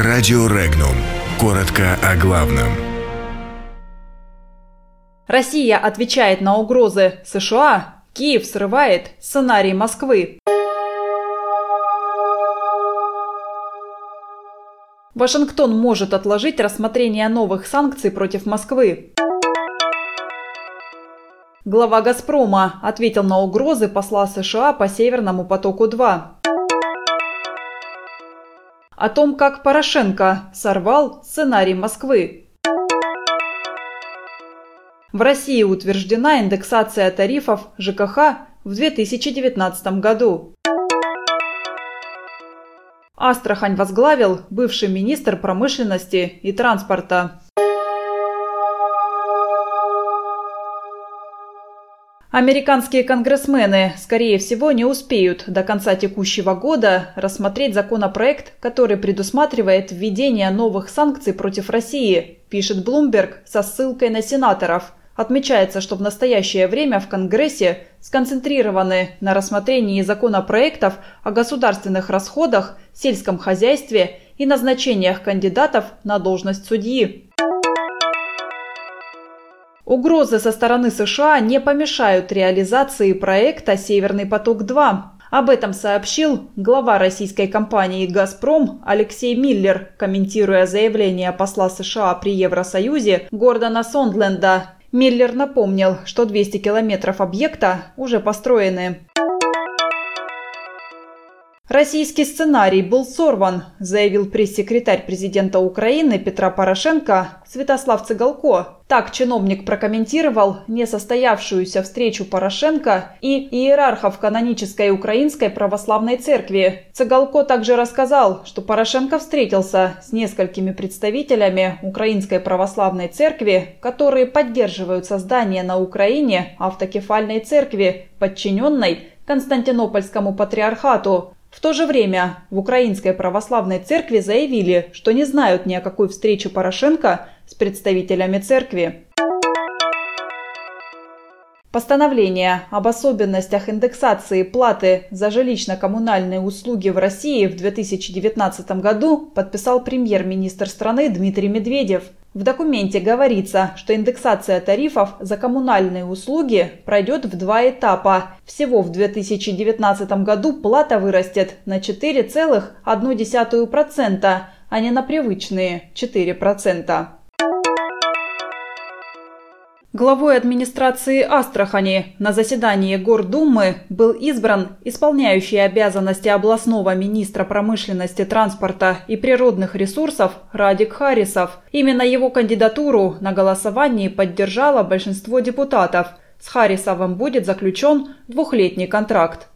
Радио Регнум. Коротко о главном. Россия отвечает на угрозы США. Киев срывает сценарий Москвы. Вашингтон может отложить рассмотрение новых санкций против Москвы. Глава «Газпрома» ответил на угрозы посла США по «Северному потоку-2». О том, как Порошенко сорвал сценарий Москвы. В России утверждена индексация тарифов ЖКХ в 2019 году. Астрахань возглавил бывший министр промышленности и транспорта. Американские конгрессмены, скорее всего, не успеют до конца текущего года рассмотреть законопроект, который предусматривает введение новых санкций против России, пишет Блумберг со ссылкой на сенаторов. Отмечается, что в настоящее время в Конгрессе сконцентрированы на рассмотрении законопроектов о государственных расходах, сельском хозяйстве и назначениях кандидатов на должность судьи. Угрозы со стороны США не помешают реализации проекта «Северный поток-2». Об этом сообщил глава российской компании «Газпром» Алексей Миллер, комментируя заявление посла США при Евросоюзе Гордона Сондленда. Миллер напомнил, что 200 километров объекта уже построены. Российский сценарий был сорван, заявил пресс-секретарь президента Украины Петра Порошенко Святослав Цыгалко. Так чиновник прокомментировал несостоявшуюся встречу Порошенко и иерархов канонической Украинской Православной Церкви. Цыгалко также рассказал, что Порошенко встретился с несколькими представителями Украинской Православной Церкви, которые поддерживают создание на Украине автокефальной церкви, подчиненной Константинопольскому патриархату. В то же время в Украинской православной церкви заявили, что не знают ни о какой встрече Порошенко с представителями церкви. Постановление об особенностях индексации платы за жилищно-коммунальные услуги в России в 2019 году подписал премьер-министр страны Дмитрий Медведев. В документе говорится, что индексация тарифов за коммунальные услуги пройдет в два этапа. Всего в 2019 году плата вырастет на 4,1%, а не на привычные 4%. Главой администрации Астрахани на заседании Гордумы был избран исполняющий обязанности областного министра промышленности, транспорта и природных ресурсов Радик Харисов. Именно его кандидатуру на голосовании поддержало большинство депутатов. С Харисовым будет заключен двухлетний контракт.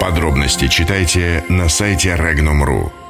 Подробности читайте на сайте Regnum.ru.